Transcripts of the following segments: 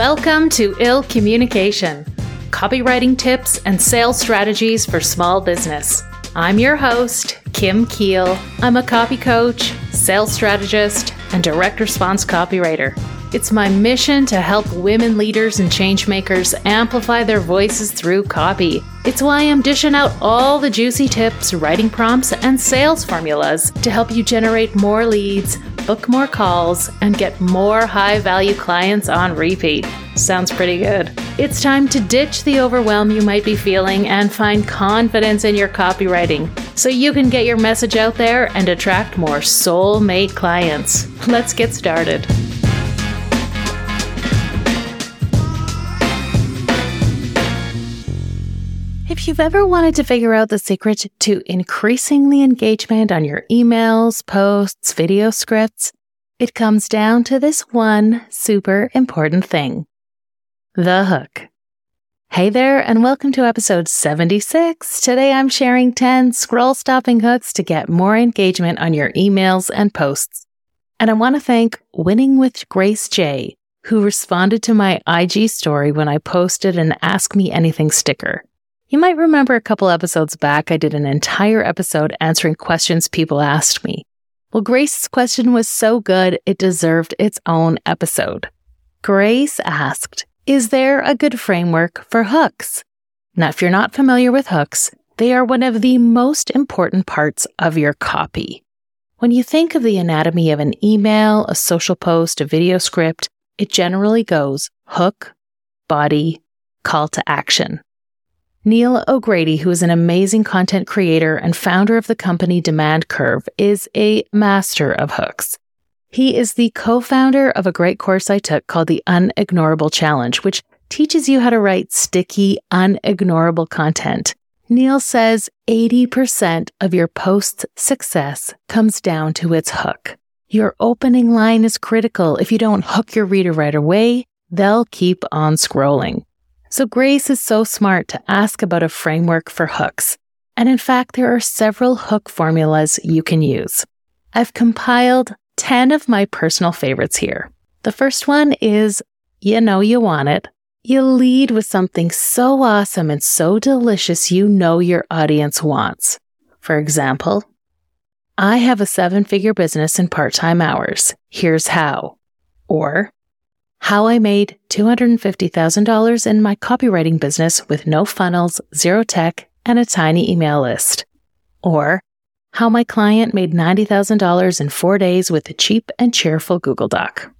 Welcome to Ill Communication copywriting tips and sales strategies for small business. I'm your host, Kim Kiel. I'm a copy coach, sales strategist, and direct response copywriter. It's my mission to help women leaders and changemakers amplify their voices through copy. It's why I'm dishing out all the juicy tips, writing prompts, and sales formulas to help you generate more leads, book more calls, and get more high value clients on repeat. Sounds pretty good. It's time to ditch the overwhelm you might be feeling and find confidence in your copywriting so you can get your message out there and attract more soulmate clients. Let's get started. If you've ever wanted to figure out the secret to increasing the engagement on your emails, posts, video scripts, it comes down to this one super important thing the hook. Hey there, and welcome to episode 76. Today I'm sharing 10 scroll stopping hooks to get more engagement on your emails and posts. And I want to thank Winning with Grace J, who responded to my IG story when I posted an Ask Me Anything sticker. You might remember a couple episodes back, I did an entire episode answering questions people asked me. Well, Grace's question was so good, it deserved its own episode. Grace asked, Is there a good framework for hooks? Now, if you're not familiar with hooks, they are one of the most important parts of your copy. When you think of the anatomy of an email, a social post, a video script, it generally goes hook, body, call to action. Neal O'Grady, who is an amazing content creator and founder of the company Demand Curve, is a master of hooks. He is the co founder of a great course I took called the Unignorable Challenge, which teaches you how to write sticky, unignorable content. Neil says 80% of your post's success comes down to its hook. Your opening line is critical. If you don't hook your reader right away, they'll keep on scrolling. So Grace is so smart to ask about a framework for hooks. And in fact, there are several hook formulas you can use. I've compiled 10 of my personal favorites here. The first one is you know you want it. You lead with something so awesome and so delicious you know your audience wants. For example, I have a seven figure business in part time hours. Here's how. Or, how I made $250,000 in my copywriting business with no funnels, zero tech, and a tiny email list. Or how my client made $90,000 in four days with a cheap and cheerful Google Doc.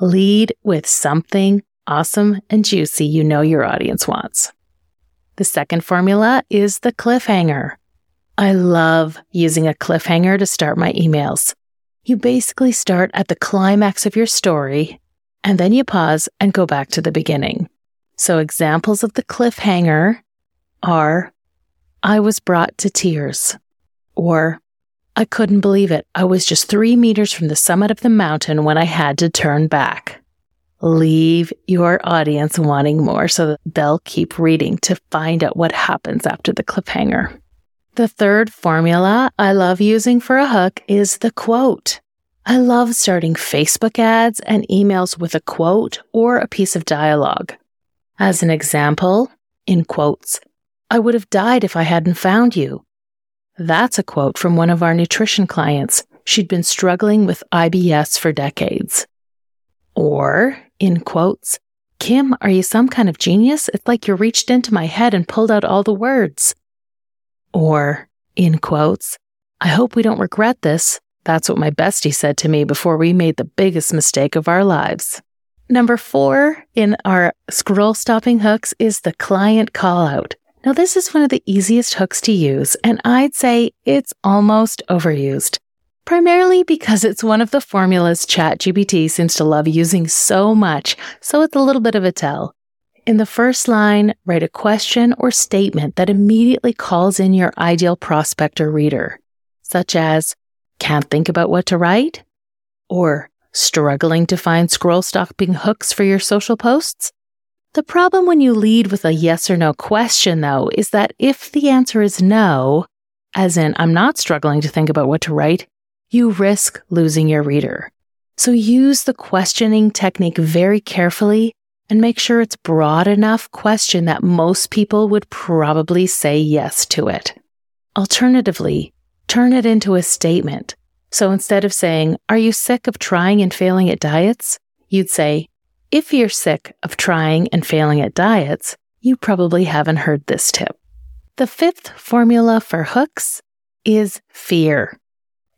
Lead with something awesome and juicy you know your audience wants. The second formula is the cliffhanger. I love using a cliffhanger to start my emails. You basically start at the climax of your story and then you pause and go back to the beginning. So examples of the cliffhanger are I was brought to tears or I couldn't believe it. I was just three meters from the summit of the mountain when I had to turn back. Leave your audience wanting more so that they'll keep reading to find out what happens after the cliffhanger. The third formula I love using for a hook is the quote. I love starting Facebook ads and emails with a quote or a piece of dialogue. As an example, in quotes, I would have died if I hadn't found you. That's a quote from one of our nutrition clients. She'd been struggling with IBS for decades. Or, in quotes, Kim, are you some kind of genius? It's like you reached into my head and pulled out all the words. Or, in quotes, I hope we don't regret this. That's what my bestie said to me before we made the biggest mistake of our lives. Number four in our scroll stopping hooks is the client call out. Now, this is one of the easiest hooks to use, and I'd say it's almost overused. Primarily because it's one of the formulas ChatGPT seems to love using so much, so it's a little bit of a tell. In the first line, write a question or statement that immediately calls in your ideal prospect or reader, such as, can't think about what to write? Or struggling to find scroll stopping hooks for your social posts? The problem when you lead with a yes or no question, though, is that if the answer is no, as in, I'm not struggling to think about what to write, you risk losing your reader. So use the questioning technique very carefully and make sure it's broad enough question that most people would probably say yes to it. Alternatively, turn it into a statement. So instead of saying, Are you sick of trying and failing at diets? You'd say, If you're sick of trying and failing at diets, you probably haven't heard this tip. The fifth formula for hooks is fear.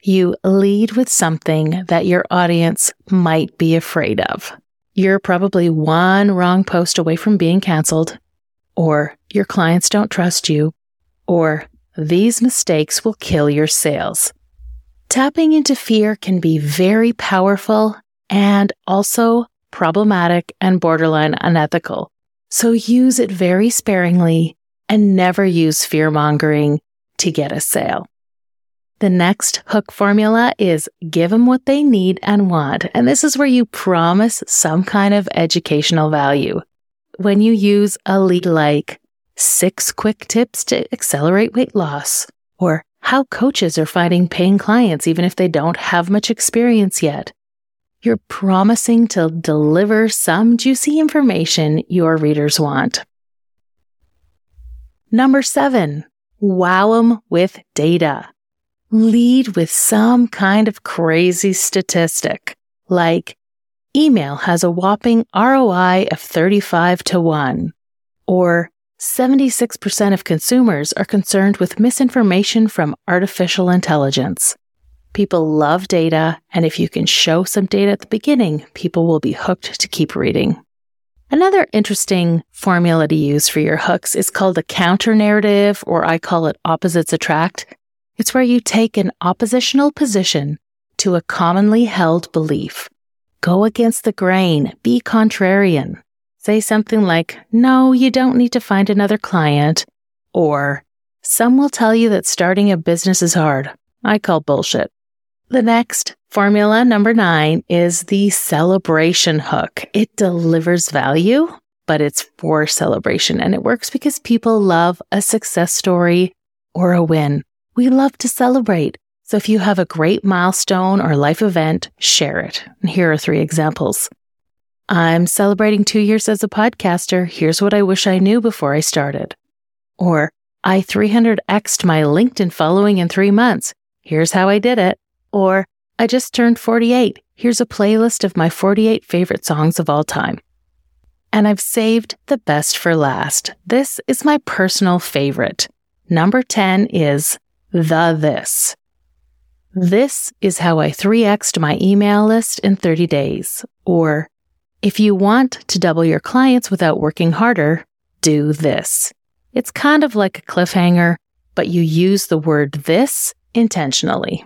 You lead with something that your audience might be afraid of. You're probably one wrong post away from being canceled, or your clients don't trust you, or these mistakes will kill your sales. Tapping into fear can be very powerful and also problematic and borderline unethical. So use it very sparingly and never use fear mongering to get a sale. The next hook formula is give them what they need and want. And this is where you promise some kind of educational value. When you use a lead like six quick tips to accelerate weight loss or how coaches are finding paying clients even if they don't have much experience yet. You're promising to deliver some juicy information your readers want. Number seven, wow them with data lead with some kind of crazy statistic, like email has a whopping ROI of 35 to 1, or 76% of consumers are concerned with misinformation from artificial intelligence. People love data, and if you can show some data at the beginning, people will be hooked to keep reading. Another interesting formula to use for your hooks is called a counter narrative, or I call it opposites attract. It's where you take an oppositional position to a commonly held belief. Go against the grain, be contrarian. Say something like, no, you don't need to find another client. Or, some will tell you that starting a business is hard. I call bullshit. The next, formula number nine, is the celebration hook. It delivers value, but it's for celebration and it works because people love a success story or a win. We love to celebrate. So if you have a great milestone or life event, share it. And here are three examples. I'm celebrating two years as a podcaster. Here's what I wish I knew before I started. Or I 300x'd my LinkedIn following in three months. Here's how I did it. Or I just turned 48. Here's a playlist of my 48 favorite songs of all time. And I've saved the best for last. This is my personal favorite. Number 10 is the this. This is how I 3x'd my email list in 30 days. Or, if you want to double your clients without working harder, do this. It's kind of like a cliffhanger, but you use the word this intentionally.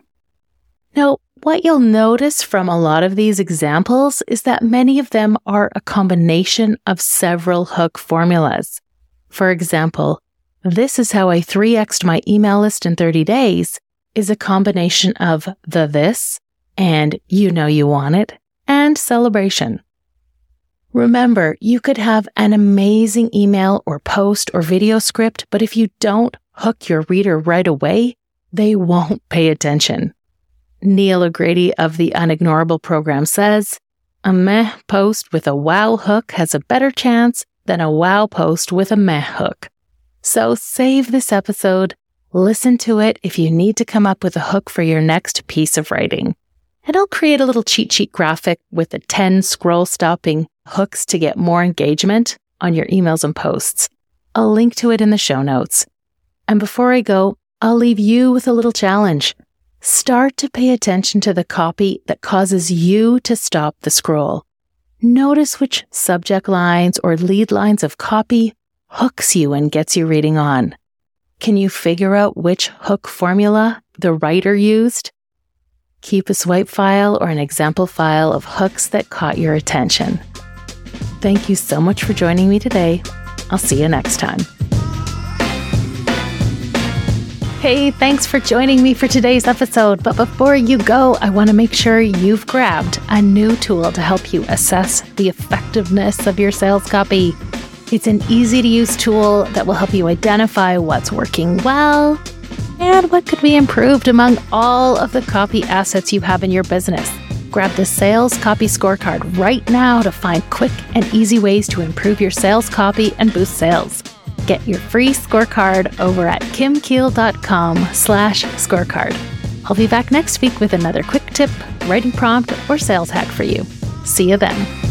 Now, what you'll notice from a lot of these examples is that many of them are a combination of several hook formulas. For example, this is how I 3x'd my email list in 30 days is a combination of the this and you know you want it and celebration. Remember, you could have an amazing email or post or video script, but if you don't hook your reader right away, they won't pay attention. Neal O'Grady of the Unignorable program says, a meh post with a wow hook has a better chance than a wow post with a meh hook. So save this episode, listen to it if you need to come up with a hook for your next piece of writing. And I'll create a little cheat sheet graphic with a 10 scroll stopping hooks to get more engagement on your emails and posts. I'll link to it in the show notes. And before I go, I'll leave you with a little challenge. Start to pay attention to the copy that causes you to stop the scroll. Notice which subject lines or lead lines of copy hooks you and gets you reading on. Can you figure out which hook formula the writer used? Keep a swipe file or an example file of hooks that caught your attention. Thank you so much for joining me today. I'll see you next time. Hey, thanks for joining me for today's episode. But before you go, I want to make sure you've grabbed a new tool to help you assess the effectiveness of your sales copy. It's an easy to use tool that will help you identify what's working well and what could be improved among all of the copy assets you have in your business. Grab the Sales Copy Scorecard right now to find quick and easy ways to improve your sales copy and boost sales. Get your free scorecard over at kimkiel.com slash scorecard. I'll be back next week with another quick tip, writing prompt, or sales hack for you. See you then.